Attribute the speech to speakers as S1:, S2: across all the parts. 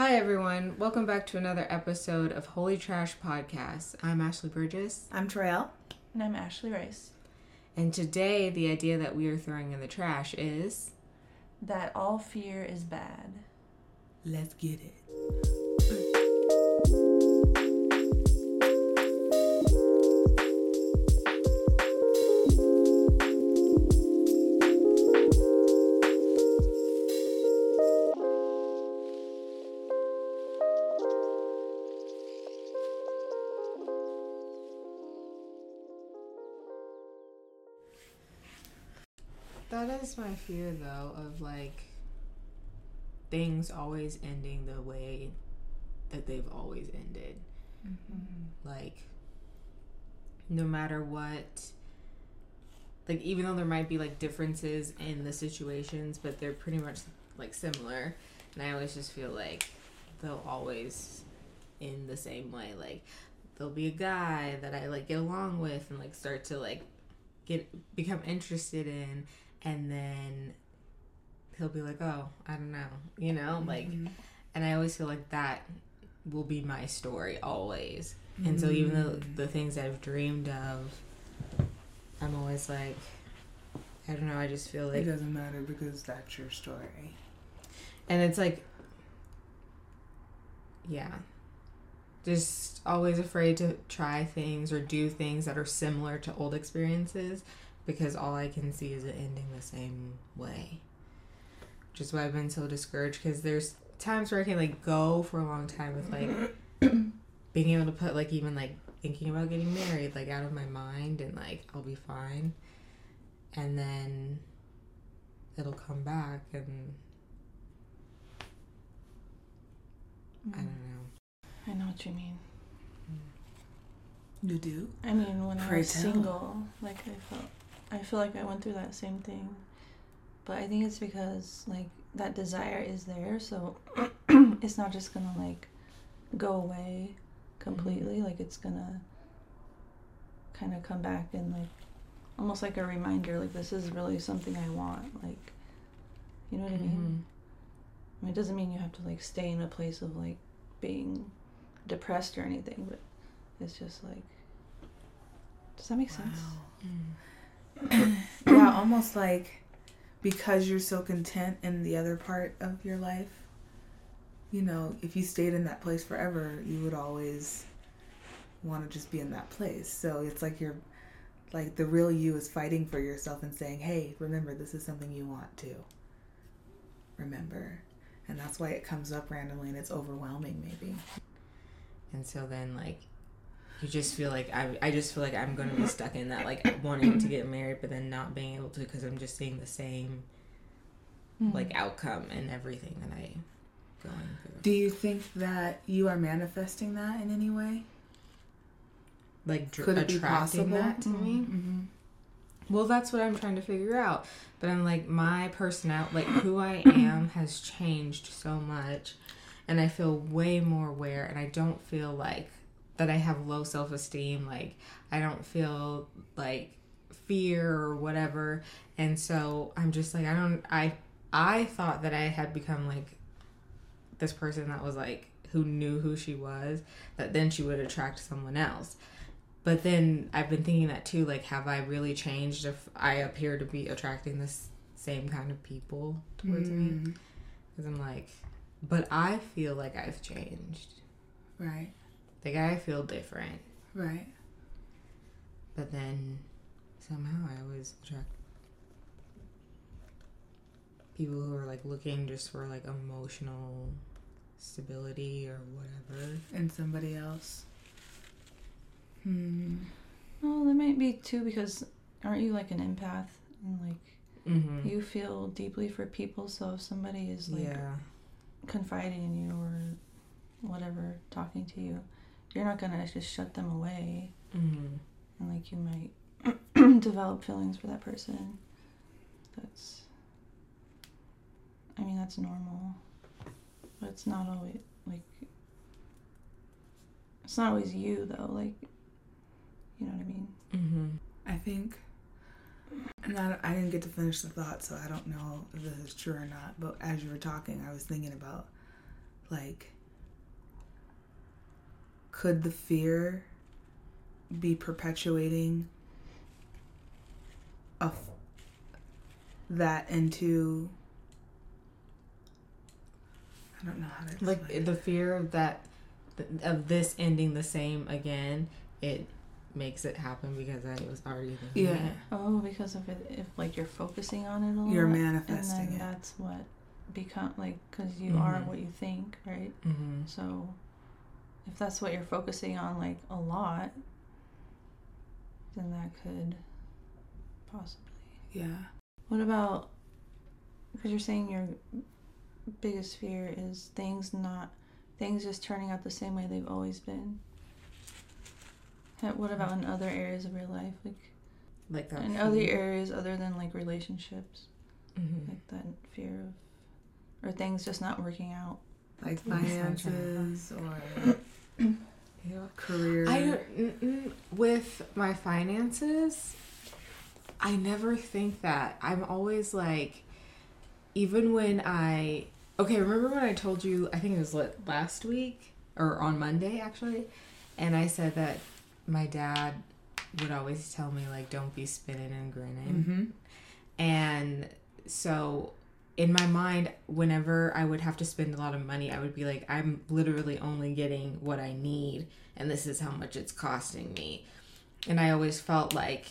S1: Hi, everyone. Welcome back to another episode of Holy Trash Podcast. I'm Ashley Burgess.
S2: I'm Troyelle.
S3: And I'm Ashley Rice.
S1: And today, the idea that we are throwing in the trash is
S3: That all fear is bad.
S2: Let's get it.
S1: Fear, though, of like things always ending the way that they've always ended. Mm-hmm. Like, no matter what, like, even though there might be like differences in the situations, but they're pretty much like similar. And I always just feel like they'll always in the same way. Like, there'll be a guy that I like get along with and like start to like get become interested in, and then he'll be like, oh, I don't know, you know, mm-hmm. like, and I always feel like that will be my story always. And so even though mm. the things I've dreamed of, I'm always like, I don't know. I just feel like It
S2: doesn't matter because that's your story.
S1: and it's like, yeah, just always afraid to try things or do things that are similar to old experiences because all I can see is it ending the same way. Which is why I've been so discouraged because there's times where I can like go for a long time with like being able to put like even like thinking about getting married like out of my mind and like I'll be fine. And then it'll come back and I don't mm-hmm. know.
S3: I know what you mean. Mm.
S2: You do?
S3: I mean, when I
S2: Pray
S3: was
S2: tell.
S3: single, like I felt, I feel like I went through that same thing. But I think it's because like that desire is there, so it's not just gonna like go away completely. Mm-hmm. Like it's gonna kind of come back and like almost like a reminder. Like this is really something I want. Like, you know what I mean? Mm-hmm. I mean, it doesn't mean you have to like stay in a place of like being depressed or anything, but it's just like. Does that make sense? Mm.
S2: yeah, almost like because you're so content in the other part of your life, you know, if you stayed in that place forever, you would always want to just be in that place. So it's like you're like the real you is fighting for yourself and saying, "Hey, remember this is something you want to remember." And that's why it comes up randomly and it's overwhelming maybe.
S1: And so then like you just feel like I I just feel like I'm going to be stuck in that like wanting to get married but then not being able to because I'm just seeing the same
S3: Mm.
S1: like outcome and everything that I going through.
S2: Do you think that you are manifesting that in any way?
S1: Like dr-
S2: Could it be
S1: attracting
S2: possible?
S1: that to me.
S2: Mm-hmm.
S1: Well, that's what I'm trying to figure out. But I'm like, my personality, like who I am, has changed so much. And I feel way more aware. And I don't feel like that I have low self esteem. Like, I don't feel like fear or whatever. And so I'm just like, I don't, I, I thought that I had become like this person that was like, who knew who she was, that then she would attract someone else. But then I've been thinking that too. Like, have I really changed if I appear to be attracting this same kind of people towards me?
S2: Mm,
S1: Because I'm like, but I feel like I've changed.
S2: Right,
S1: Like, I feel different.
S2: right.
S1: But then somehow I always attract people who are like looking just for like emotional stability or whatever.
S2: And somebody else. Hmm.
S3: Well, that might be too because aren't you like an empath and like
S1: Mm-hmm.
S3: you feel deeply for people? So if somebody is like
S1: yeah.
S3: confiding in you or whatever, talking to you, you're not gonna just shut them away
S1: Mm-hmm.
S3: and like you might develop feelings for that person. That's, I mean, that's normal, but it's not always like. It's not always you though, like. You know what I mean?
S1: Mm-hmm.
S2: I think, and I, I didn't get to finish the thought, so I don't know if this is true or not. But as you were talking, I was thinking about, like could the fear be perpetuating of that into I don't know how to
S1: like
S2: explain
S1: the fear of that of this ending the same again it makes it happen because i was already thinking
S2: Yeah.
S1: it.
S3: Oh, because of it, if like you're focusing on it a lot,
S2: You're
S3: and
S2: manifesting
S3: then
S2: it.
S3: that's what become like because you are
S1: Mhm.
S3: what you think, right?
S1: mm-hmm.
S3: So, if that's what you're focusing on like a lot, then that could possibly.
S2: yeah
S3: What about because you're saying your biggest fear is things not things just turning out the same way they've always been. What about in other areas of your life, like
S1: like that
S3: in
S1: fear.
S3: other areas other than like relationships,
S1: Mhm.
S3: like that fear of, or things just not working out?
S2: like
S1: That's what I'm
S2: finances or
S1: Yeah.
S2: career
S1: I don't with my finances. I never think that. I'm always like, even when I okay. Remember when I told you? I think it was last week or on Monday actually, and I said that my dad would always tell me like, "Don't be spinning and grinning."
S2: mm-hmm.
S1: And so in my mind, whenever I would have to spend a lot of money, I would be like, I'm literally only getting what I need, and this is how much it's costing me. And I always felt like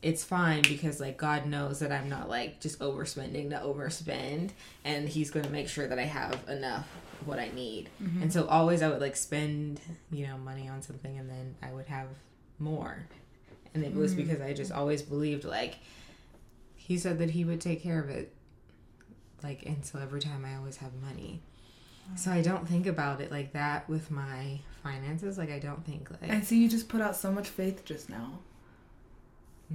S1: it's fine because, like, God knows that I'm not like just overspending to overspend, and He's going to make sure that I have enough what I need.
S2: Mm-hmm.
S1: And so always I would like spend, you know, money on something and then I would have more. And it was
S2: Mm.
S1: because I just always believed like he said that he would take care of it. Like and so every time I always have money. So I don't think about it like that with my finances. Like I don't think like
S2: and see you just put out so much faith just now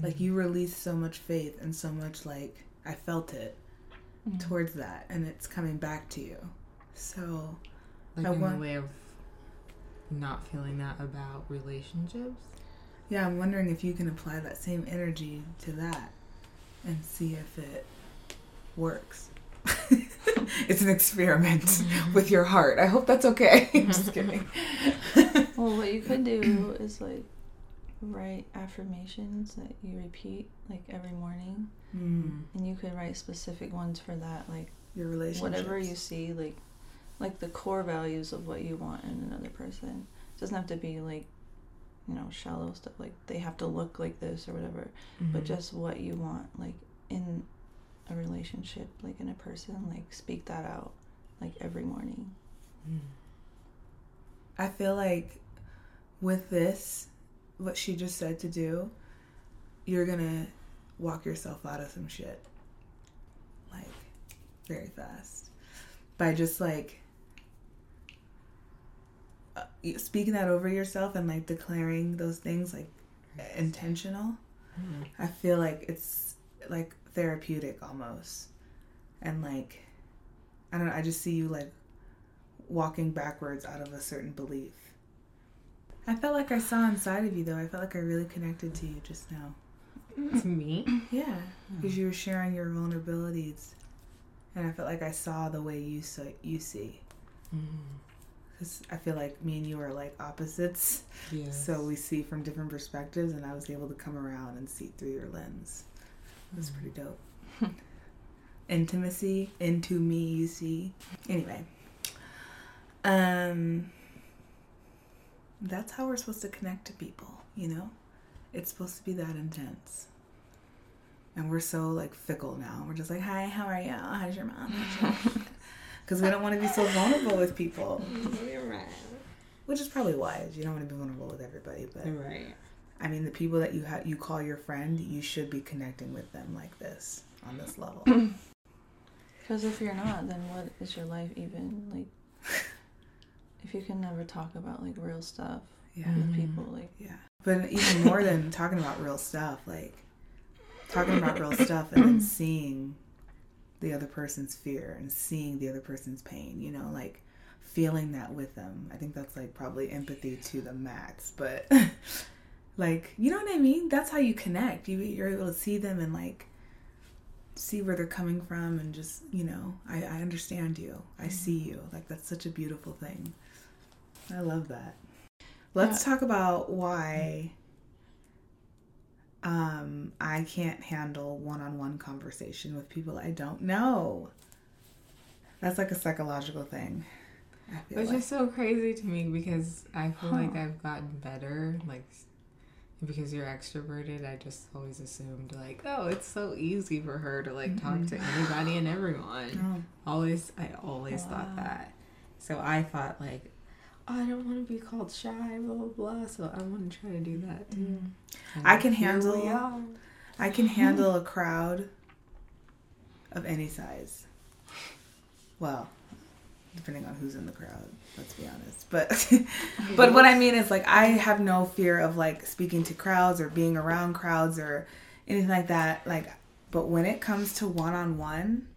S2: like you released so much faith and so much like i felt it
S3: Mm.
S2: towards that and it's coming back to you so
S1: like
S2: I
S1: in
S2: want-
S1: the way of not feeling that about relationships.
S2: yeah i'm wondering if you can apply that same energy to that and see if it works it's an experiment with your heart. I hope that's okay. Just kidding.
S3: Well, what you could do is like write affirmations that you repeat like every morning,
S2: Mm,
S3: and you could write specific ones for that, like
S2: your relationship
S3: whatever you see, like like the core values of what you want in another person. It doesn't have to be like you know shallow stuff like they have to look like this or whatever, but
S1: Mhm.
S3: just what you want like in a relationship, like in a person, like speak that out like every morning.
S1: Mm.
S2: I feel like with this, what she just said to do, you're gonna walk yourself out of some shit. Like, very fast. By just like uh, speaking that over yourself and like declaring those things like intentional,
S1: Mm.
S2: I feel like it's like therapeutic almost. And like, I don't know, I just see you like walking backwards out of a certain belief. I felt like I saw inside of you though. I felt like I really connected to you just now.
S1: To me.
S2: Yeah, because you were sharing your vulnerabilities, and I felt like I saw the way you so you see.
S1: Mm.
S2: Because I feel like me and you are like opposites,
S1: Yes.
S2: so we see from different perspectives, and I was able to come around and see through your lens. Was pretty dope. Intimacy into me, you see. Anyway, um, that's how we're supposed to connect to people. You know, it's supposed to be that intense. And we're so like fickle now. We're just like, hi, how are you? How's your mom? Because we don't want to be so vulnerable with people.
S1: You're right.
S2: Which is probably wise. You don't want to be vulnerable with everybody, but
S1: right.
S2: I mean, the people that you ha- you call your friend, you should be connecting with them like this on this level.
S3: Because if you're not, then what is your life even like? if you can never talk about like real stuff
S2: yeah,
S3: with people, like
S2: yeah. But even more than talking about real stuff, like talking about real stuff and then seeing the other person's fear and seeing the other person's pain. You know, like feeling that with them. I think that's like probably empathy to the max. But like, you know what I mean? That's how you connect. You you're able to see them and like see where they're coming from and just you know I, I understand you i
S3: Mm-hmm.
S2: see you like that's such a beautiful thing i love that let's talk about why um i can't handle one-on-one conversation with people i don't know that's like a psychological thing
S1: Which
S2: like.
S1: is so crazy to me because I feel like I've gotten better. Like, because you're extroverted, I just always assumed, like, oh, it's so easy for her to, like, talk to anybody and everyone.
S2: Oh,
S1: Always, I always
S3: Wow.
S1: thought that. So I thought, like, oh, I don't want to be called shy, blah, blah, blah. So I want to try to do that too. Mm. And
S2: I can handle- I can handle a crowd of any size. Well, depending on who's in the crowd, let's be honest. But but what I mean is like I have no fear of like speaking to crowds or being around crowds or anything like that. Like but when it comes to one-on-one,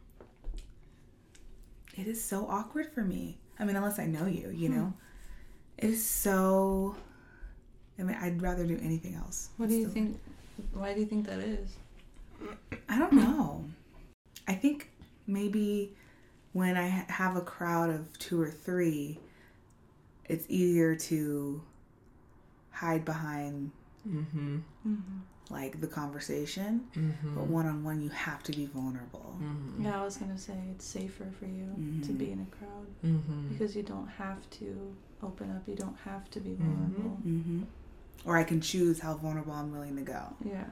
S2: it is so awkward for me. I mean, unless I know you, you hmm. know. It is so I mean, I'd rather do anything else.
S3: What do you think? Why do you think that is?
S2: I don't know. I think maybe when I have a crowd of two or three, it's easier to hide behind
S1: Mm-hmm.
S2: like the conversation.
S1: Mm-hmm.
S2: But one on one, you have to be vulnerable.
S1: Mm-hmm.
S3: Yeah, I was gonna say it's safer for you to
S2: Mhm.
S3: be in a crowd
S1: Mm-hmm.
S3: because you don't have to open up. You don't have to be vulnerable.
S2: Or I can choose how vulnerable I'm willing to go.
S3: Yeah,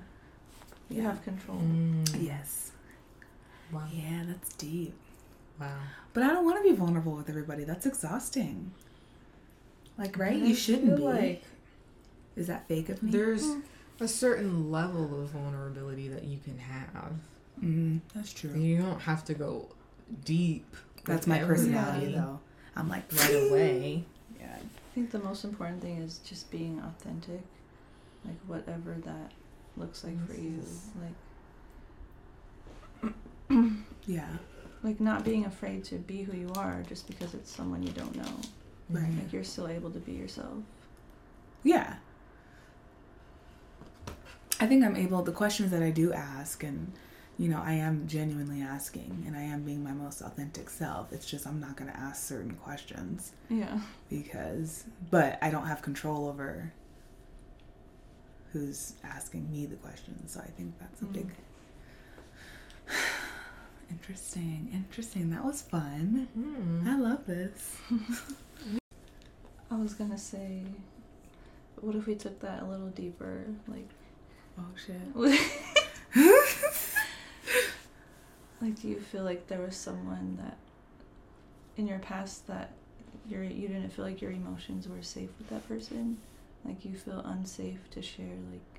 S3: you
S2: Yeah.
S3: have control.
S1: Mm.
S2: Yes.
S1: Wow.
S2: Yeah, that's deep.
S1: Wow.
S2: But I don't want to be vulnerable with everybody. That's exhausting. Like, right?
S1: And I
S2: You shouldn't be.
S1: feel Like
S2: Is that fake of me?
S1: there's a certain level of vulnerability that you can have.
S2: Mm, that's true.
S1: You don't have to go deep.
S2: That's
S1: with
S2: my personality,
S1: everybody
S2: though. I'm like
S1: Right away.
S2: Yeah.
S3: I think the most important thing is just being authentic, like whatever that looks like for you. Is... Like,
S2: Yeah.
S3: Like not being afraid to be who you are just because it's someone you don't know.
S2: Right.
S3: Like you're still able to be yourself.
S2: Yeah. I think I'm able. The questions that I do ask, and you know, I am genuinely asking, and I am being my most authentic self. It's just I'm not going to ask certain questions
S3: Yeah.
S2: because, but I don't have control over who's asking me the questions. So I think that's a
S3: Mm.
S2: big. Interesting, interesting. That was fun.
S1: Mm.
S2: I love this.
S3: I was gonna say, what if we took that a little deeper? Like,
S2: Oh shit.
S3: like, do you feel like there was someone that in your past that your you didn't feel like your emotions were safe with that person? Like you feel unsafe to share like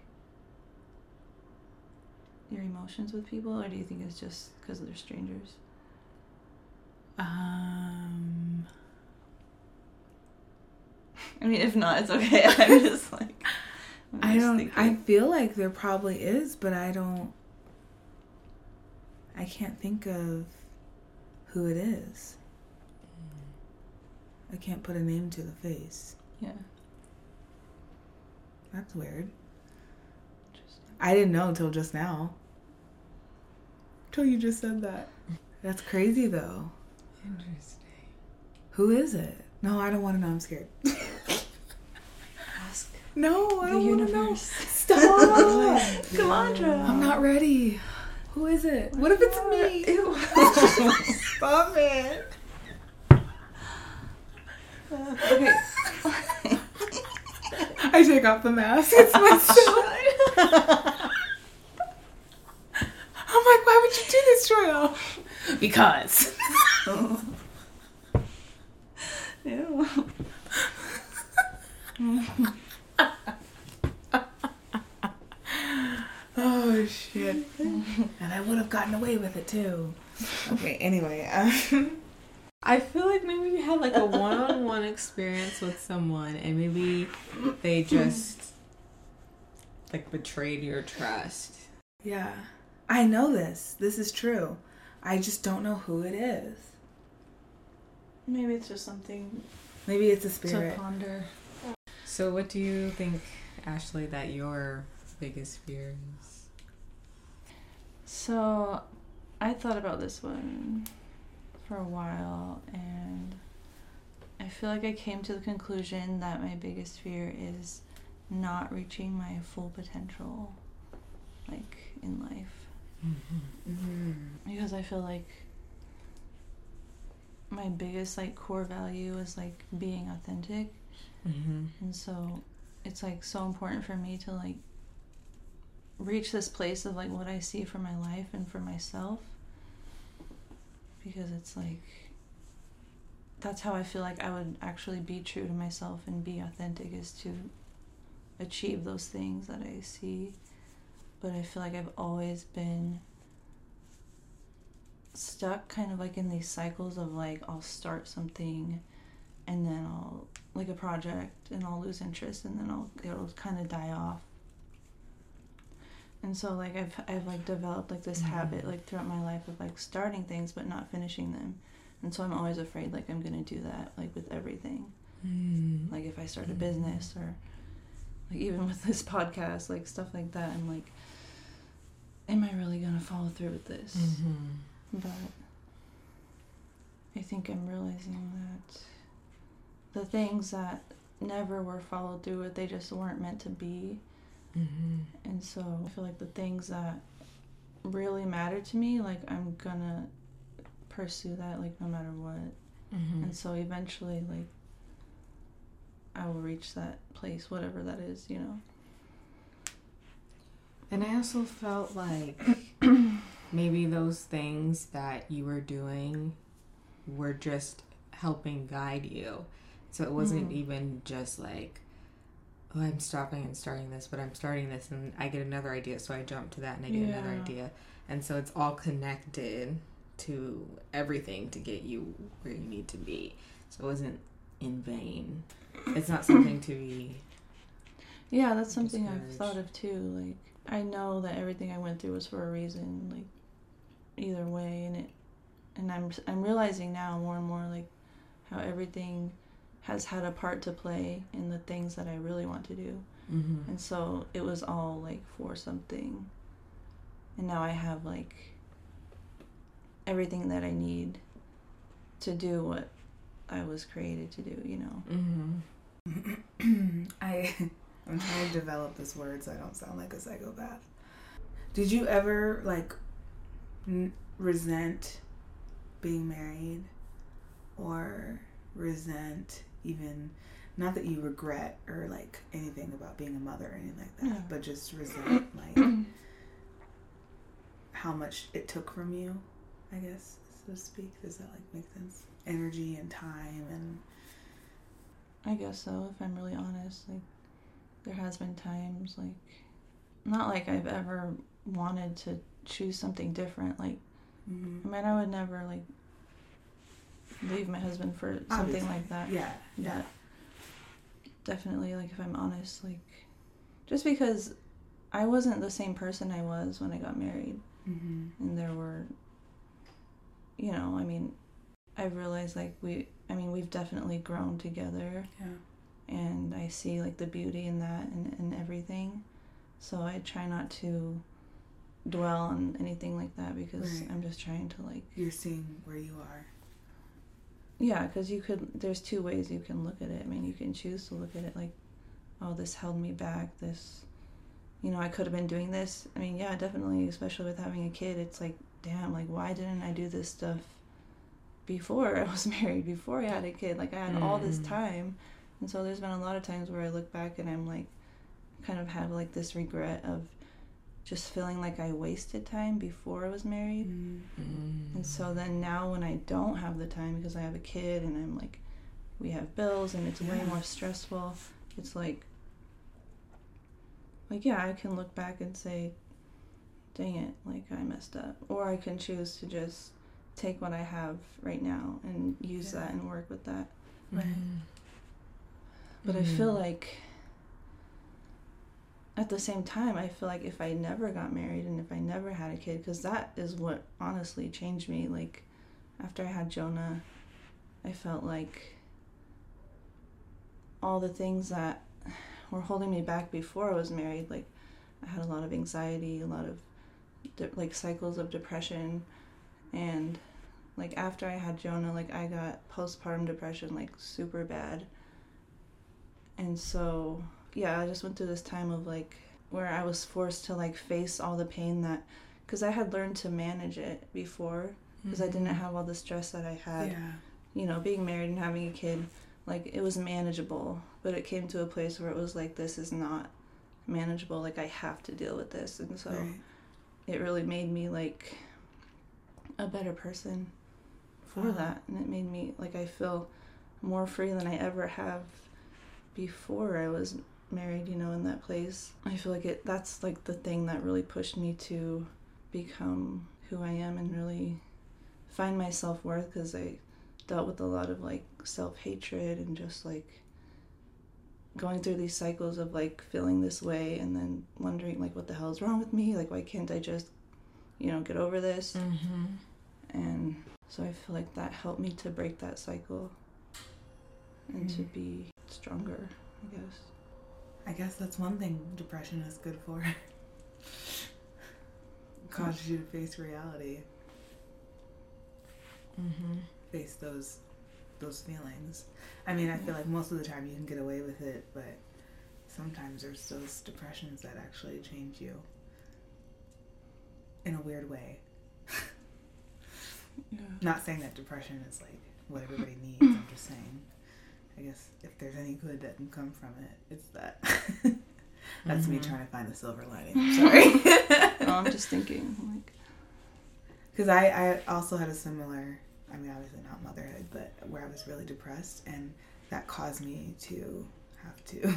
S3: your emotions with people, or do you think it's just because they're strangers?
S2: Um.
S3: I mean, if not, it's okay. I'm just like, I'm
S2: I
S3: just
S2: don't. I feel like there probably is, but I don't. I can't think of who it is. I can't put a name to the face.
S3: yeah.
S2: That's weird. I didn't know until just now. Until you just said that. That's crazy though.
S1: Interesting.
S2: Who is it? No, I don't want to know. I'm scared.
S3: Ask
S2: No, I
S3: the
S2: don't want to know.
S3: universe.
S2: Stop.
S3: Kamandra.
S2: I'm not ready. Who is it? What if it's me?
S3: Ew.
S2: Stop it.
S3: okay.
S2: I take off the mask. It's my myself. Like, why would you do this, Joel? Because.
S3: Ew.
S2: oh shit. and I would have gotten away with it too. Okay. Anyway. Um,
S1: I feel like maybe you had like a one-on-one experience with someone, and maybe they just like betrayed your trust.
S2: yeah. I know this. This is true. I just don't know who it is.
S3: Maybe it's just something
S2: Maybe it's a spirit.
S3: to
S2: spirit.
S3: ponder.
S1: So, what do you think, Ashley, that your biggest fear is?
S3: So, I thought about this one for a while and I feel like I came to the conclusion that my biggest fear is not reaching my full potential like in life
S2: Mm-hmm.
S3: because I feel like my biggest like core value is like being authentic
S1: Mm-hmm.
S3: and so it's like so important for me to like reach this place of like what I see for my life and for myself because it's like that's how I feel like I would actually be true to myself and be authentic is to achieve those things that I see but I feel like I've always been stuck kind of like in these cycles of like I'll start something and then I'll like a project and I'll lose interest and then I'll it'll kind of die off. And so like I've I've like developed like this
S1: Mhm.
S3: habit like throughout my life of like starting things but not finishing them. And so I'm always afraid like I'm going to do that like with everything.
S1: Mm-hmm.
S3: Like if I start a business or like even with this podcast like stuff like that I'm like am I really going to follow through with this?
S1: Mm-hmm.
S3: But I think I'm realizing that the things that never were followed through with, they just weren't meant to be.
S1: Mm-hmm.
S3: And so I feel like the things that really matter to me, like I'm gonna pursue that, like no matter what.
S1: Mm-hmm.
S3: And so eventually, like, I will reach that place, whatever that is, you know?
S1: And I also felt like maybe those things that you were doing were just helping guide you. So it wasn't
S3: Mm.
S1: even just like, oh, I'm stopping and starting this, but I'm starting this and I get another idea. So I jump to that and I get another idea. And so it's all connected to everything to get you where you need to be. So it wasn't in vain. It's not something to be.
S3: Yeah, that's something I've thought of too. Like I know that everything I went through was for a reason. Like either way, and it, and I'm I'm realizing now more and more like how everything has had a part to play in the things that I really want to do,
S1: Mm-hmm.
S3: and so it was all like for something. And now I have like everything that I need to do what I was created to do. You know.
S1: Mm-hmm.
S2: I I'm trying to develop this word so I don't sound like a psychopath. Did you ever like n- resent being married or resent even not that you regret or like anything about being a mother or anything like that, but just resent like how much it took from you, I guess, so to speak. Does that like make sense? Energy and time and
S3: I guess so, if I'm really honest. Like, there has been times, like, not like I've ever wanted to choose something different. Like,
S2: mhm.
S3: I mean, I would never, like, leave my husband for something
S2: Obviously.
S3: like that.
S2: yeah, yeah.
S3: Definitely, like, if I'm honest, like, just because I wasn't the same person I was when I got married.
S2: Mm-hmm.
S3: and there were you know i mean i've realized like we i mean we've definitely grown together
S2: Yeah.
S3: And i see like the beauty in that and, and everything so i try not to dwell on anything like that because
S2: Right.
S3: i'm just trying to like
S2: You're seeing where you are.
S3: yeah because you could there's two ways you can look at it i mean you can choose to look at it like oh this held me back this you know i could have been doing this i mean yeah definitely especially with having a kid it's like damn like why didn't i do this stuff before i was married before i had a kid like i had all this
S1: Mm.
S3: time and so there's been a lot of times where i look back and i'm like kind of have like this regret of just feeling like i wasted time before i was married
S2: Mm-hmm.
S3: and so then now when I don't have the time because I have a kid and I'm like, we have bills and it's way more stressful, it's like, like, yeah, I can look back and say, dang it, like I messed up. Or I can choose to just take what I have right now and use
S2: Yeah.
S3: that and work with that.
S2: Right.
S3: But I feel
S1: Mhm.
S3: like at the same time, I feel like if I never got married and if I never had a kid, because that is what honestly changed me. Like, after I had Jonah, I felt like all the things that were holding me back before I was married, like, I had a lot of anxiety, a lot of de- like cycles of depression. and like after I had Jonah, like I got postpartum depression like super bad. And so, yeah, I just went through this time of like where I was forced to like face all the pain that cuz I had learned to manage it before because I mm-hmm. didn't have all the stress that I had.
S2: Yeah.
S3: You know, being married and having a kid, like it was manageable, but it came to a place where it was like this is not manageable. Like I have to deal with this. And so
S2: Right.
S3: it really made me like a better person for
S2: Wow.
S3: that and it made me like i feel more free than i ever have before i was married you know in that place i feel like it that's like the thing that really pushed me to become who i am and really find my self-worth because i dealt with a lot of like self-hatred and just like going through these cycles of like feeling this way and then wondering like what the hell is wrong with me like why can't i just you know get over this
S1: Mm-hmm.
S3: and so I feel like that helped me to break that cycle and to
S2: Mm.
S3: be stronger, I guess.
S2: I guess that's one thing depression is good for. Causes you to face reality,
S1: Mm-hmm.
S2: face those those feelings. I mean, I feel like most of the time you can get away with it, but sometimes there's those depressions that actually change you in a weird way.
S3: Yeah.
S2: Not saying that depression is like what everybody needs. I'm just saying, I guess if there's any good that can come from it, it's that. That's me
S1: Mhm.
S2: trying to find the silver lining. I'm sorry.
S3: no, I'm just thinking like
S2: Because I, I also had a similar, I mean, obviously not motherhood, but where I was really depressed, and that caused me to have to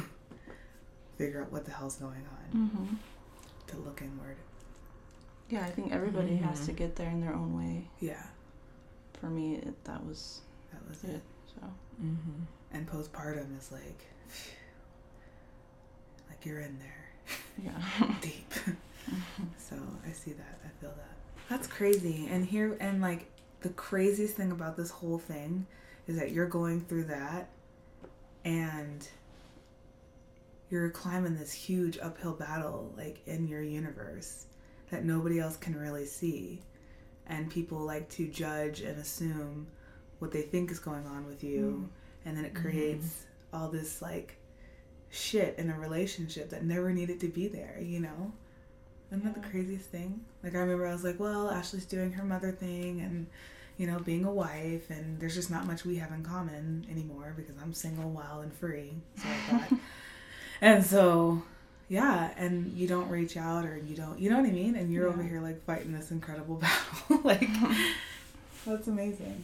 S2: figure out what the hell's going on,
S3: hmm
S2: to look inward.
S3: yeah, I think everybody has
S1: Mhm.
S3: to get there in their own way.
S2: Yeah,
S3: For me, it, that was
S2: that was
S3: it.
S2: it.
S3: So
S1: Mm-hmm.
S2: And postpartum is like, like you're in there
S3: yeah.
S2: deep. So I see that. I feel that. That's crazy. And here, and like the craziest thing about this whole thing is that you're going through that and you're climbing this huge uphill battle, like in your universe that nobody else can really see. And people like to judge and assume what they think is going on with you. Mm. And then it mm-hmm. creates all this like shit in a relationship that never needed to be there, you know? Isn't that the craziest thing? Like I remember I was like, well, Ashley's doing her mother thing and you know, being a wife and there's just not much we have in common anymore because I'm single, wild and free. So and so yeah, and you don't reach out or you don't you know what I mean? And you're over here like fighting this incredible battle. like that's amazing.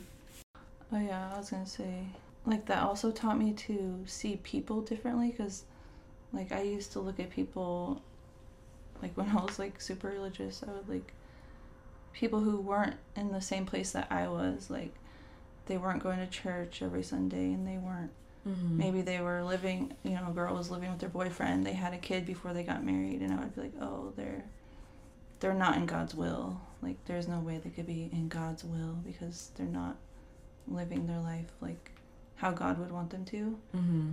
S3: Oh yeah, I was gonna say, like that also taught me to see people differently because, like, I used to look at people, like when I was like super religious, I would like people who weren't in the same place that I was, like they weren't going to church every Sunday and they weren't.
S1: Mm-hmm.
S3: Maybe they were living, you know, a girl was living with their boyfriend. They had a kid before they got married, and I would be like, oh, they're they're not in God's will. Like, there's no way they could be in God's will because they're not living their life like how God would want them to.
S1: Mm-hmm.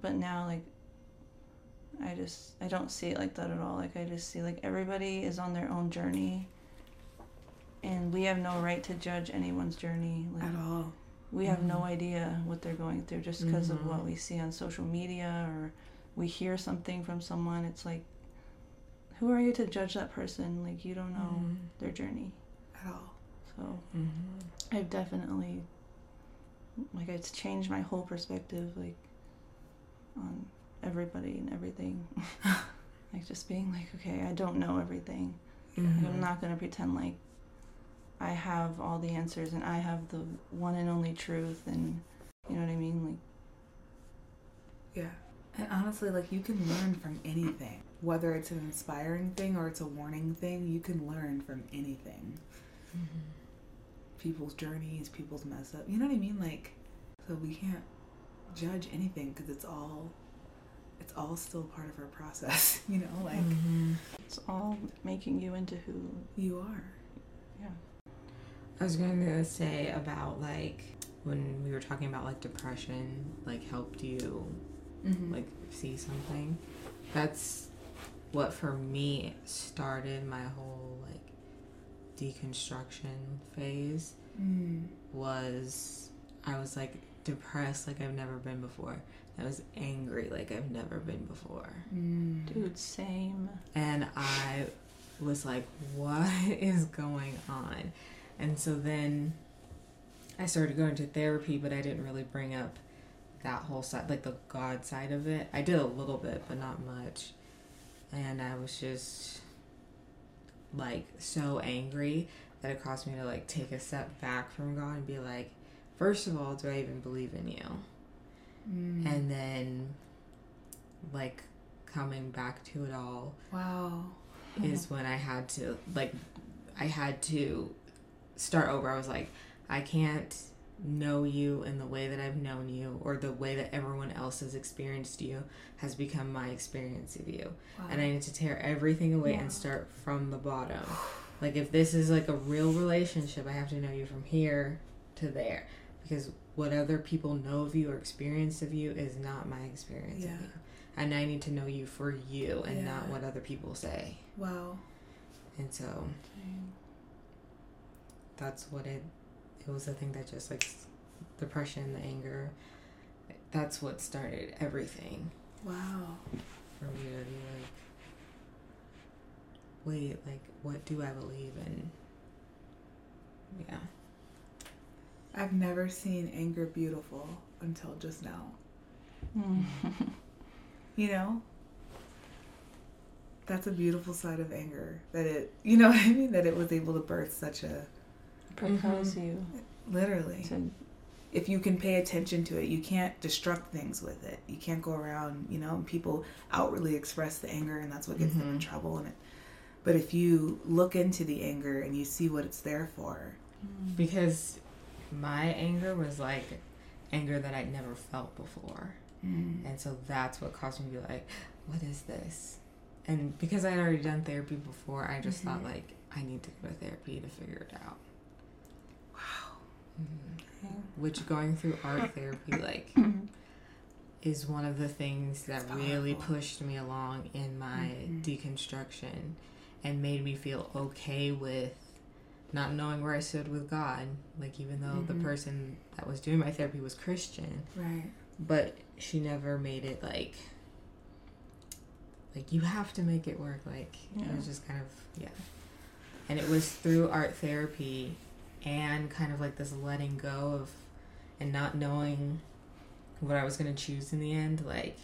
S3: But now, like, I just I don't see it like that at all. Like, I just see like everybody is on their own journey, and we have no right to judge anyone's journey. Like,
S2: At all.
S3: we have no
S1: Mhm.
S3: idea what they're going through just because of
S1: Mhm.
S3: what we see on social media or we hear something from someone it's like who are you to judge that person like you don't know
S1: Mm-hmm.
S3: their journey
S2: At all.
S3: so
S1: Mm-hmm.
S3: i've definitely like it's changed my whole perspective like on everybody and everything like just being like okay i don't know everything
S1: Mm-hmm.
S3: i'm not going to pretend like i have all the answers and i have the one and only truth and you know what i mean like
S2: Yeah. And honestly, like you can learn from anything. Whether it's an inspiring thing or it's a warning thing, you can learn from anything.
S1: Mm-hmm.
S2: People's journeys, people's mess up. You know what I mean? Like, so we can't judge anything because it's all, it's all still part of our process. You know, like
S1: Mm-hmm.
S3: It's all making you into who.
S2: you are.
S3: Yeah.
S1: I was going to say about like when we were talking about like depression, like helped you
S2: Mm-hmm.
S1: like see something. That's what for me started my whole like deconstruction phase
S2: Mm.
S1: was I was like depressed like I've never been before. I was angry like I've never been before.
S2: Mm.
S3: Dude, same.
S1: And I was like, what is going on? And so then I started going to therapy, but I didn't really bring up that whole side, like the God side of it. I did a little bit, but not much. And I was just like so angry that it caused me to like take a step back from God and be like, first of all, do I even believe in you?
S2: Mm.
S1: And then like coming back to it all
S2: wow.
S1: is when I had to like I had to start over. I was like, I can't know you in the way that I've known you or the way that everyone else has experienced you has become my experience of you.
S2: Wow.
S1: And I need to tear everything away
S3: Wow.
S1: and start from the bottom. Like if this is like a real relationship, I have to know you from here to there because what other people know of you or experience of you is not my experience
S2: Yeah.
S1: of you. And I need to know you for you and not what other people say.
S2: wow.
S1: And so
S3: Same.
S1: that's what it it was the thing that just like depression the anger that's what started everything
S2: Wow.
S1: for me to be like wait like what do i believe in yeah
S2: I've never seen anger beautiful until just now. You know? That's a beautiful side of anger. That it, you know what I mean? That it was able to birth such a,
S3: Propels you
S2: literally.
S3: to
S2: If you can pay attention to it, you can't destruct things with it. You can't go around, you know, people outwardly express the anger and that's what gets them in
S1: Mhm.
S2: trouble. And it, but if you look into the anger and you see what it's there for,
S1: because my anger was like anger that i'd never felt before
S2: mm,
S1: and so that's what caused me to be like what is this and because I'd already done therapy before i just thought
S2: Mhm.
S1: like i need to go to therapy to figure it out which going through art therapy like is one of the things that really pushed me along in my
S2: Mhm.
S1: deconstruction and made me feel okay with not knowing where I stood with God. Like even though the
S2: Mhm.
S1: person that was doing my therapy was Christian,
S2: Right.
S1: but she never made it like like you have to make it work like it was just kind of yeah and it was through art therapy and kind of like this letting go of and not knowing what i was going to choose in the end like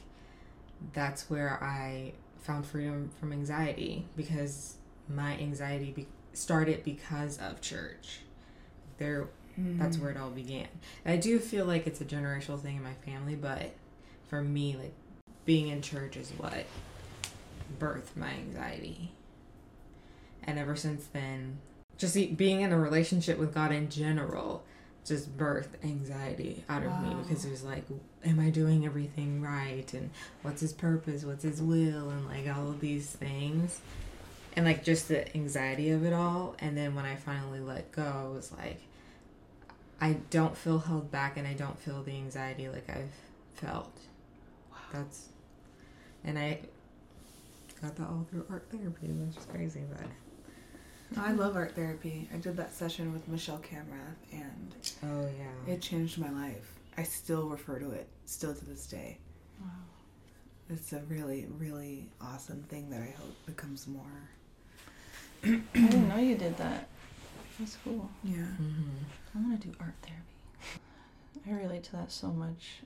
S1: that's where i found freedom from anxiety because my anxiety be- started because of church there that's
S2: Mm.
S1: where it all began. And I do feel like it's a generational thing in my family, but for me, like being in church is what birthed my anxiety. And ever since then, just being in a relationship with God in general just birthed anxiety out of me because it was like, am I doing everything right? And what's his purpose? What's his will? And like all of these things. And like just the anxiety of it all. And then when I finally let go, it was like, I don't feel held back and I don't feel the anxiety like I've felt.
S2: Wow.
S1: That's and I got that all through art therapy, which is crazy, but
S2: I love art therapy. I did that session with Michelle Camrath and
S1: oh yeah.
S2: it changed my life. I still refer to it, still to this day.
S3: Wow.
S2: It's a really, really awesome thing that I hope becomes more.
S3: I didn't know you did that. That's cool.
S2: Yeah.
S1: hmm
S3: I want to do art therapy. I relate to that so much.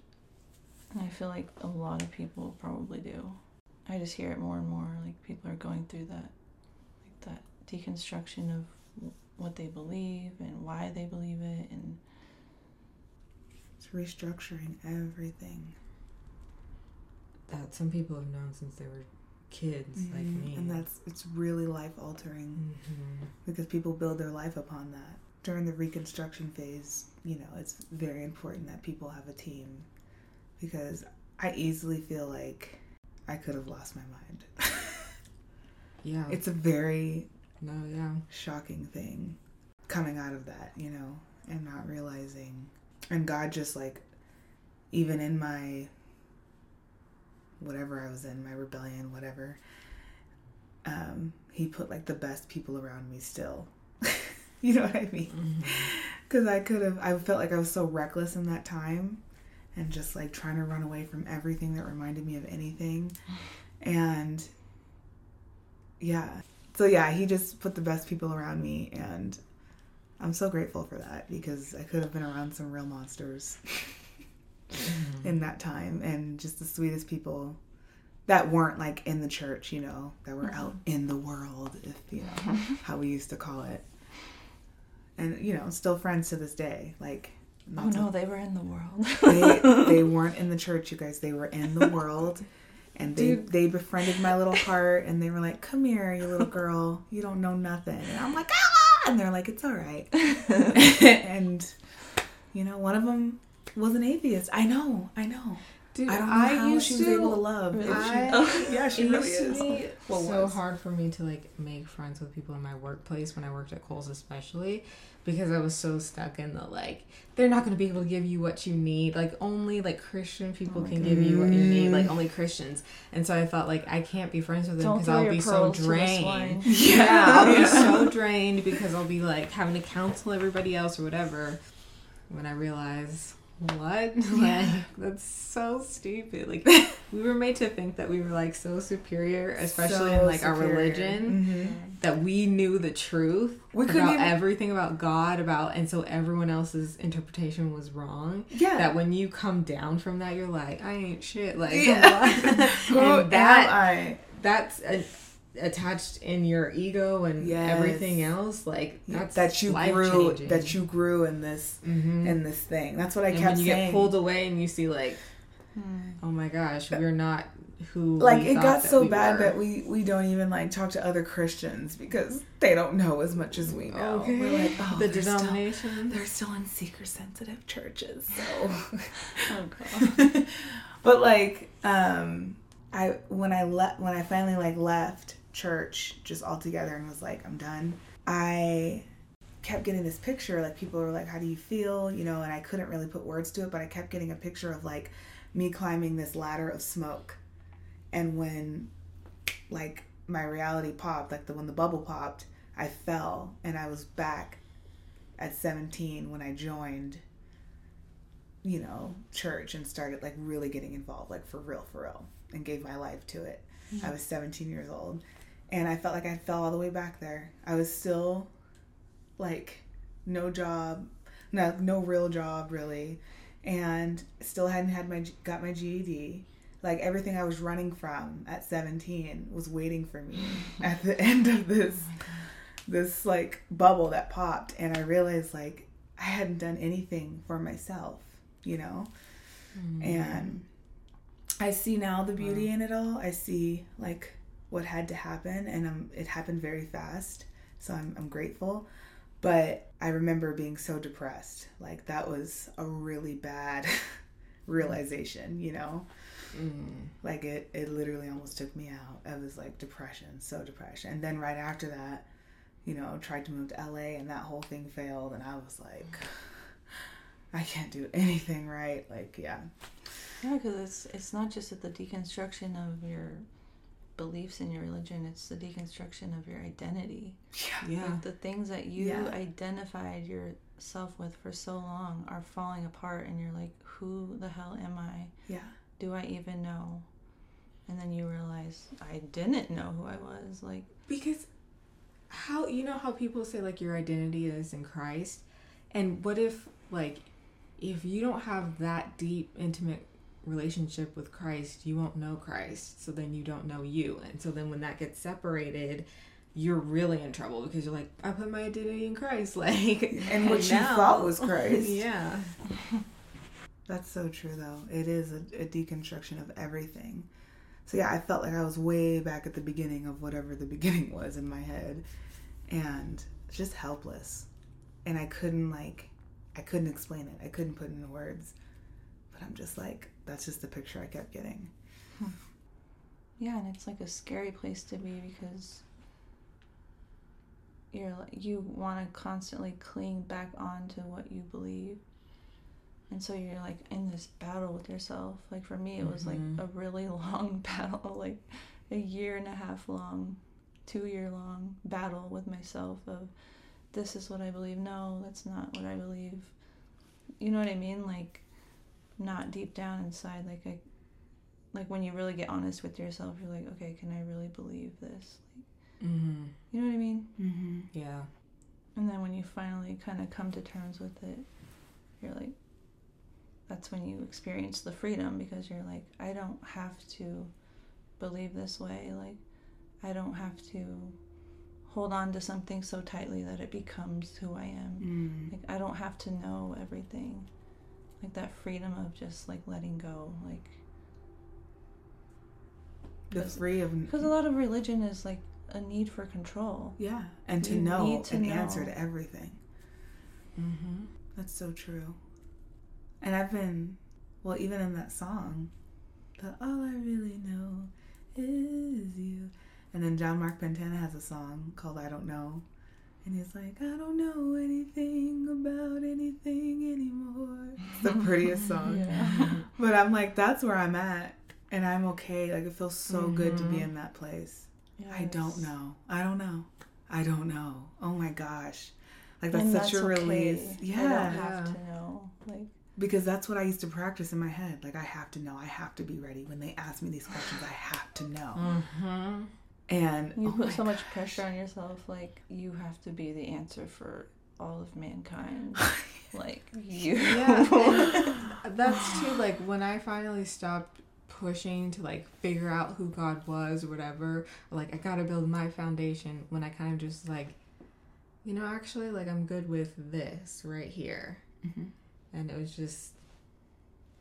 S3: And I feel like a lot of people probably do. I just hear it more and more. Like people are going through that deconstruction of what they believe and why they believe it. And
S2: It's restructuring everything.
S1: That some people have known since they were kids, like
S2: Mhm.
S1: me.
S2: And that's, it's really life altering
S1: hmm
S2: because people build their life upon that. During the reconstruction phase, you know, it's very important that people have a team because I easily feel like I could have lost my mind.
S1: yeah.
S2: it's a very
S1: no, yeah.
S2: shocking thing coming out of that, you know, and not realizing. And God just like, even in my whatever I was in, my rebellion, whatever, um, He put like the best people around me still. You know what I mean? Because I could have, I felt like I was so reckless in that time and just like trying to run away from everything that reminded me of anything. And yeah. So yeah, he just put the best people around me and I'm so grateful for that because I could have been around some real monsters mm-hmm. in that time and just the sweetest people that weren't like in the church, you know, that were out mm-hmm. in the world, if you know how we used to call it. And you know, still friends to this day. Like
S3: Oh no, they were in the world.
S2: they they weren't in the church, you guys. They were in the world. And they,
S1: Dude.
S2: they befriended my little heart and they were like, Come here, you little girl. You don't know nothing. And I'm like, ah and they're like, It's all right. and you know, one of them was an atheist. I know, I know.
S1: Dude,
S2: I don't know how
S1: used
S2: she was
S1: to,
S2: able to love. if she-
S1: I,
S2: yeah, she
S1: it
S2: really
S1: used to
S2: is.
S1: be
S2: Well,
S1: so
S2: was.
S1: hard for me to like make friends with people in my workplace when I worked at Kohl's, especially because I was so stuck in the like they're not going to be able to give you what you need. Like only like Christian people oh can give you what you need. Like only Christians. And so I felt like I can't be friends with them because I'll be so
S3: pearls to the
S1: drained.
S3: swine.
S1: Yeah, I'll be so drained because I'll be like having to counsel everybody else or whatever. When I realize what, like that's so stupid. Like we were made to think that we were like so superior, especially in
S2: So
S1: like our
S2: superior.
S1: religion,
S2: Mhm.
S1: that we knew the truth
S2: We
S1: about
S2: even-
S1: everything about God, about, and so everyone else's interpretation was wrong.
S2: Yeah.
S1: That when you come down from that, you're like, I ain't shit. Like,
S2: Yeah.
S1: and that
S2: I?
S1: that's a, attached in your ego and
S2: Yes.
S1: everything else like that's
S2: that you grew
S1: changing.
S2: that you grew in this
S1: Mhm.
S2: in this thing. That's what I
S1: and
S2: kept
S1: when you
S2: saying.
S1: get pulled away and you see like
S3: Hmm.
S1: oh my gosh we're not who
S2: like it got so
S1: we
S2: bad
S1: were.
S2: that we we don't even like talk to other Christians because they don't know as much as we know.
S1: okay
S2: We're like, oh,
S1: the
S2: they're still,
S1: denomination
S2: they're still in seeker sensitive churches, so.
S3: Oh god.
S2: but like, um, I when I left when I finally like left church just all together and was like, I'm done. I kept getting this picture like people were like how do you feel? You know and i couldn't really put words to it but i kept getting a picture of like me climbing this ladder of smoke. And when like my reality popped like the when the bubble popped i fell and i was back at 17 when i joined you know church and started like really getting involved like for real for real and gave my life to it. Mm-hmm. I was 17 years old and i felt like i fell all the way back there. I was still like no job no no real job really and still hadn't had my got my GED like everything I was running from at 17 was waiting for me at the end of this this like bubble that popped and I realized like I hadn't done anything for myself you know? Mm-hmm. And I see now the beauty in it all. I see like what had to happen and um, it happened very fast so I'm, I'm grateful but I remember being so depressed. Like that was a really bad realization, you know?
S1: Mm.
S2: Like it it literally almost took me out. It was like depression, so depression. And then right after that, you know, tried to move to LA and that whole thing failed and I was like I can't do anything right. Like, yeah.
S3: Yeah, because it's it's not just at the deconstruction of your beliefs in your religion; it's the deconstruction of your identity.
S2: Yeah.
S1: yeah
S3: Like the things that you
S2: Yeah.
S3: identified yourself with for so long are falling apart, and you're like, "Who the hell am I?
S2: Yeah.
S3: Do I even know?" And then you realize I didn't know who I was. Like,
S1: because how you know how people say like your identity is in Christ and what if like if you don't have that deep intimate relationship with Christ you won't know Christ so then you don't know you and so then when that gets separated you're really in trouble because you're like I put my identity in Christ like
S2: And what you thought was Christ.
S1: yeah
S2: That's so true, though. It is a, a deconstruction of everything. So yeah, I felt like I was way back at the beginning of whatever the beginning was in my head, and just helpless. And I couldn't like, I couldn't explain it. I couldn't put it into words. But I'm just like, that's just the picture I kept getting.
S3: yeah, and it's like a scary place to be because you're like, you want to constantly cling back on to what you believe. And so you're like in this battle with yourself. Like for me, it was
S1: Mhm.
S3: like a really long battle, like a year and a half long, two year long battle with myself of this is what I believe. No, that's not what I believe. You know what I mean? Like, not deep down inside. Like I, like when you really get honest with yourself, you're like, okay, can I really believe this? Like,
S1: Mm-hmm.
S3: you know what I mean?
S2: Mm-hmm.
S1: Yeah.
S3: And then when you finally kind of come to terms with it, you're like, that's when you experience the freedom because you're like, I don't have to believe this way. Like, I don't have to hold on to something so tightly that it becomes who I am.
S2: Mm.
S3: Like, I don't have to know everything. Like, that freedom of just like letting go. Like,
S2: The free of
S3: because a lot of religion is like a need for control.
S2: yeah, and to
S3: You
S2: know
S3: to
S2: an
S3: know.
S2: answer to everything.
S1: Mm-hmm.
S2: That's so true. And I've been, well, even in that song, the all I really know is you. And then John Mark Pantana has a song called I Don't Know. And he's like, I don't know anything about anything anymore. It's the prettiest song.
S3: Yeah.
S2: But I'm like, that's where I'm at. And I'm okay. Like, it feels so good to be
S1: Mhm.
S2: in that place. I don't know. I don't know. I don't know. Oh my gosh. Like, that's
S3: And
S2: such a
S3: okay.
S2: release.
S3: I
S2: Yeah
S3: don't have
S1: Yeah.
S3: to know. Like,
S2: because that's what I used to practice in my head. Like I have to know, I have to be ready. When they ask me these questions, I have to know.
S1: Mm-hmm.
S2: And
S3: You
S2: oh
S3: put
S2: my
S3: so much
S2: gosh.
S3: pressure on yourself, like you have to be the answer for all of mankind. like you.
S1: Yeah. That's too like when I finally stopped pushing to like figure out who God was or whatever. Like I gotta build my foundation. When I kind of just like, you know, actually like I'm good with this right here,
S2: Mhm.
S1: and it was just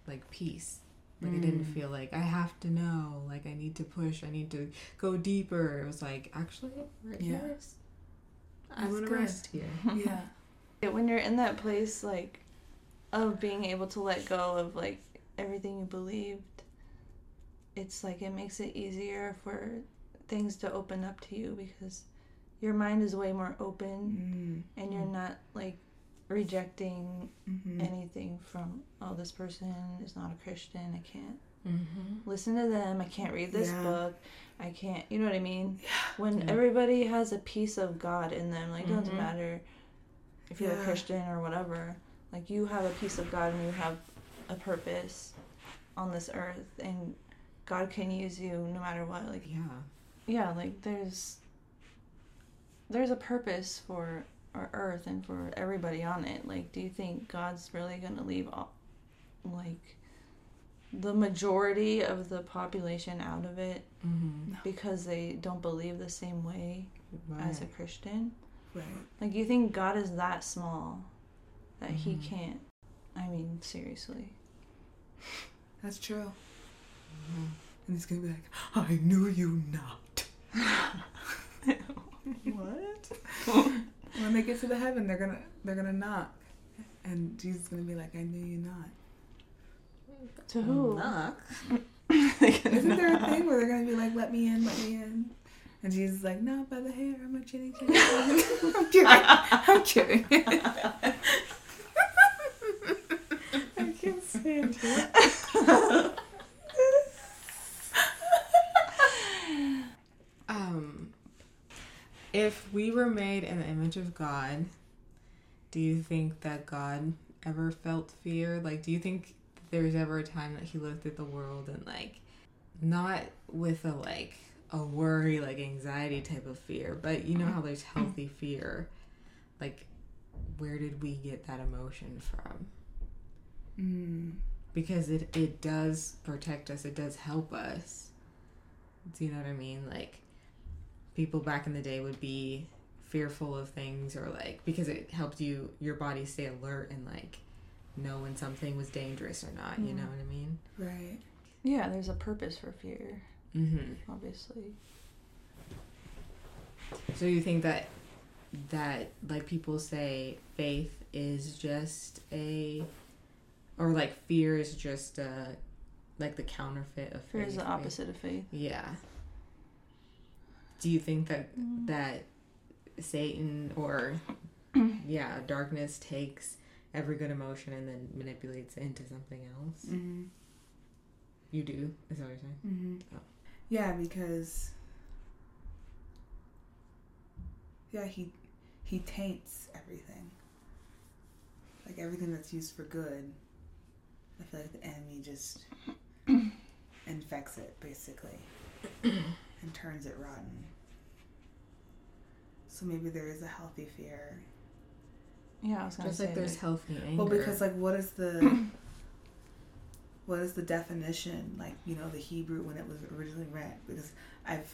S1: like peace. Like I didn't
S2: Mm.
S1: feel like I have to know. Like I need to push. I need to go deeper. It was like actually right
S2: Yeah.
S1: here is. I
S2: want
S1: gonna rest here.
S2: Yeah.
S3: when you're in that place, like, of being able to let go of like everything you believed, it's like it makes it easier for things to open up to you because your mind is way more open
S2: Mm.
S3: and you're not like rejecting
S2: Mhm.
S3: anything from oh this person is not a christian i can't
S1: Mm-hmm.
S3: listen to them i can't read this
S2: Yeah.
S3: book i can't you know what i mean
S2: Yeah.
S3: when
S1: Yeah.
S3: everybody has a piece of god in them like it doesn't
S1: Mhm.
S3: matter if you're a christian or whatever like you have a piece of god and you have a purpose on this earth and god can use you no matter what like
S1: Yeah.
S3: yeah like there's there's a purpose for our earth and for everybody on it like do you think god's really going to leave all, like the majority of the population out of it
S1: Mm-hmm.
S3: because they don't believe the same way as a christian
S2: Right.
S3: like you think god is that small that he
S1: Mhm.
S3: can't i mean seriously
S2: That's true.
S1: Mhm.
S2: And he's gonna be like, I knew you not.
S3: what
S2: when they get to the heaven, they're gonna they're gonna knock, and Jesus is gonna be like, I knew you not.
S3: to who
S1: Knock.
S2: Isn't there a thing where they're gonna be like, let me in, let me in? And Jesus is like, not by the hair, I'm a chinny chinny. I'm kidding. I'm kidding. I can't stand it.
S1: Um, if we were made in the image of God, do you think that God ever felt fear? Like, do you think there's ever a time that He looked at the world and like, not with a like a worry, like anxiety type of fear, but you know how there's healthy fear. Like, where did we get that emotion from?
S2: Mm.
S1: because it it does protect us it does help us do you know what i mean like people back in the day would be fearful of things or like because it helped you your body stay alert and like know when something was dangerous or not you know what i mean
S2: Right.
S3: yeah there's a purpose for fear
S1: mm-hmm.
S3: obviously
S1: so you think that that like people say faith is just a or like fear is just a like the counterfeit of
S3: fear
S1: faith
S3: is the
S1: faith-
S3: opposite of faith
S1: Yeah. Do you think that
S3: Mm.
S1: that Satan or yeah, darkness takes every good emotion and then manipulates it into something else?
S2: Mm-hmm.
S1: You do, is that what you're saying?
S2: Mm-hmm.
S1: Oh.
S2: Yeah, because yeah, he he taints everything. Like everything that's used for good, I feel like the enemy just infects it basically and turns it rotten. So maybe there is a healthy fear.
S3: Yeah, I was gonna
S1: Just
S3: say
S1: like there's healthy anger.
S2: Well, because like, what is the what is the definition? Like, you know, the Hebrew when it was originally read. Because I've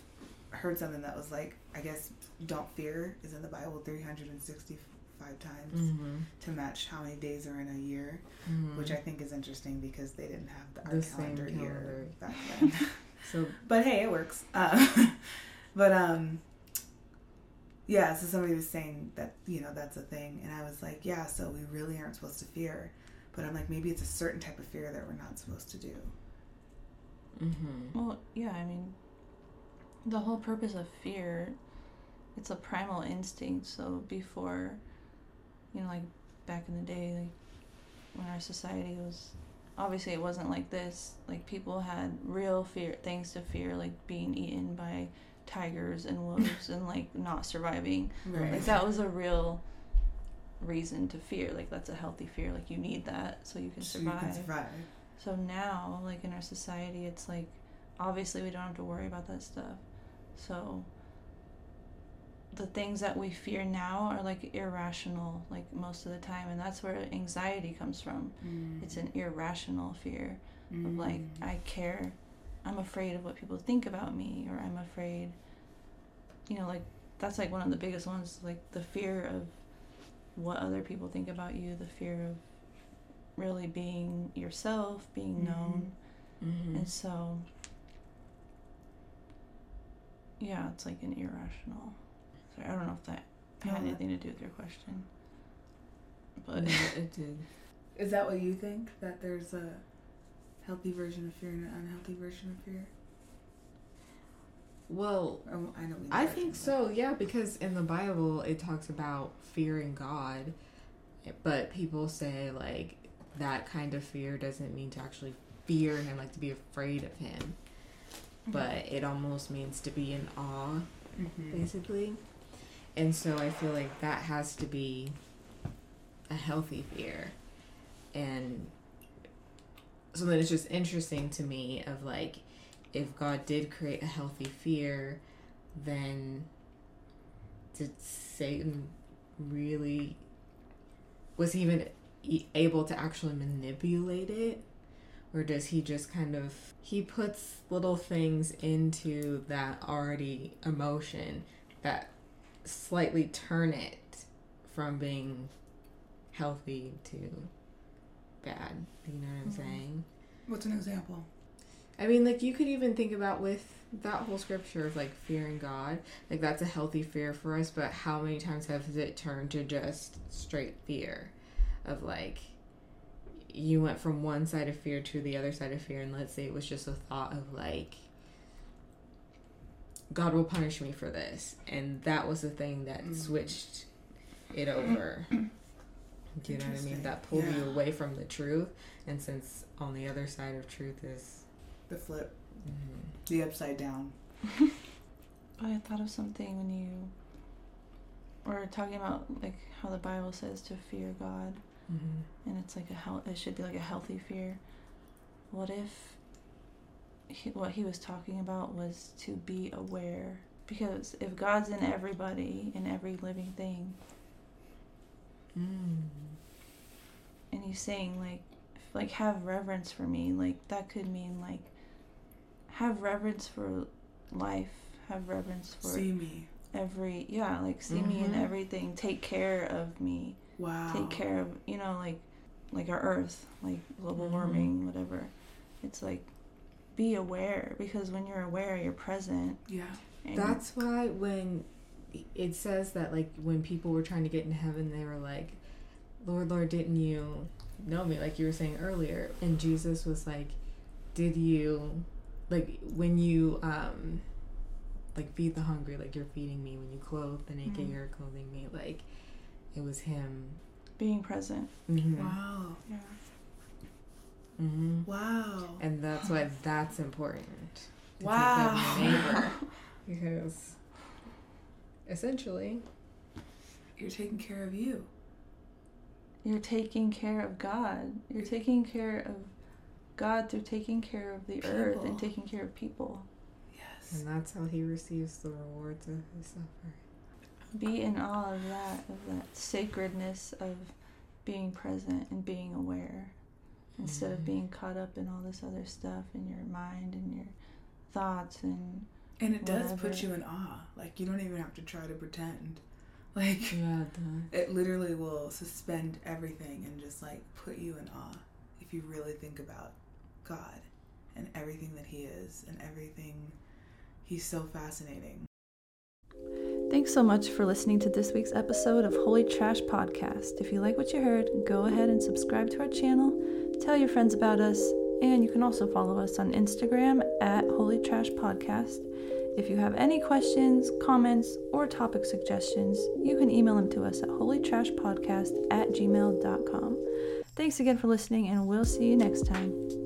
S2: heard something that was like, I guess, "Don't fear" is in the Bible three hundred and sixty-five times
S1: Mhm.
S2: to match how many days are in a year,
S1: Mhm.
S2: which I think is interesting because they didn't have the, our
S1: The same
S2: calendar year back then.
S1: so
S2: but hey, it works. Uh, but um, yeah. So somebody was saying that you know that's a thing, and I was like, yeah. So we really aren't supposed to fear, but I'm like, maybe it's a certain type of fear that we're not supposed to do.
S1: mhm.
S3: Well, yeah, I mean, the whole purpose of fear, it's a primal instinct. So before, you know, like back in the day, like when our society was, obviously it wasn't like this. Like people had real fear, things to fear, like being eaten by tigers and wolves and like not surviving. Like that was a real reason to fear. Like that's a healthy fear. Like you need that so you can
S2: So you can survive.
S3: So now, like in our society, it's like obviously we don't have to worry about that stuff. So the things that we fear now are like irrational, like most of the time, and that's where anxiety comes from. It's an irrational fear of like
S2: Mm.
S3: I care, I'm afraid of what people think about me, or I'm afraid, you know, like that's like one of the biggest ones, like the fear of what other people think about you, the fear of really being yourself, being
S2: Mhm.
S3: known.
S1: Mhm.
S3: And so, yeah, it's like an irrational. Sorry, I don't know if that had
S2: No,
S3: anything to do with your question. But
S1: No, it did.
S2: Is that what you think? That there's a healthy version of fear and an unhealthy version of fear?
S1: Well,
S2: Oh, I know. we
S1: I think
S2: them,
S1: so, yeah, because in the Bible it talks about fearing God, but people say like that kind of fear doesn't mean to actually fear him, like to be afraid of him, but it almost means to be in awe,
S2: but- Mhm.
S1: basically. And so I feel like that has to be a healthy fear. And so then it's just interesting to me of like if God did create a healthy fear, then did Satan really was he even able to actually manipulate it or does he just kind of he puts little things into that already emotion that slightly turn it from being healthy to bad you know what i'm
S3: Mhm.
S1: saying
S2: What's an example?
S1: I mean, like you could even think about with that whole scripture of like fearing God, like that's a healthy fear for us. But how many times has it turned to just straight fear, of like you went from one side of fear to the other side of fear, and let's say it was just a thought of like God will punish me for this, and that was the thing that
S2: Mm.
S1: switched it over. Do you know what I mean? That pulled you
S2: Yeah.
S1: away from the truth, and since on the other side of truth is
S2: The flip,
S1: Mhm.
S2: the upside down.
S3: I thought of something when you were talking about like how the Bible says to fear God,
S1: Mm-hmm.
S3: and it's like a health. It should be like a healthy fear. What if he, what he was talking about was to be aware? Because if God's in everybody, in every living thing,
S1: Mm.
S3: and he's saying like like have reverence for me like that could mean like have reverence for life have reverence for
S2: See me.
S3: every yeah like see me in
S1: Mhm.
S3: everything take care of me
S2: Wow.
S3: take care of you know like like our earth like global
S1: Mhm.
S3: warming whatever it's like be aware because when you're aware you're present
S2: Yeah.
S1: That's why when it says that like when people were trying to get in heaven, they were like, "Lord, Lord, didn't you know me?" Like you were saying earlier, and Jesus was like, "Did you like when you um like feed the hungry, like you're feeding me when you clothe the naked,
S3: Mhm.
S1: you're clothing me." Like it was him.
S3: being present
S1: Mm-hmm.
S2: Wow.
S3: yeah
S1: Mm-hmm.
S2: Wow.
S1: And that's why that's important. to take
S2: Wow.
S1: care of neighbor. because essentially,
S2: you're taking care of you.
S3: You're taking care of God. You're taking care of God through taking care of the people. earth and taking care of people.
S1: Yes. And that's how he receives the rewards of his suffering.
S3: Be in awe of that, of that sacredness of being present and being aware instead mm-hmm. of being caught up in all this other stuff in your mind and your thoughts and
S2: and it whatever. does put you in awe like you don't even have to try to pretend like yeah it, it literally will suspend everything and just like put you in awe if you really think about god and everything that he is and everything he's so fascinating
S3: Thanks so much for listening to this week's episode of Holy Trash Podcast. If you like what you heard, go ahead and subscribe to our channel, tell your friends about us, and you can also follow us on Instagram at Holy Trash Podcast. If you have any questions, comments, or topic suggestions, you can email them to us at holytrashpodcast at gmail.com. Thanks again for listening, and we'll see you next time.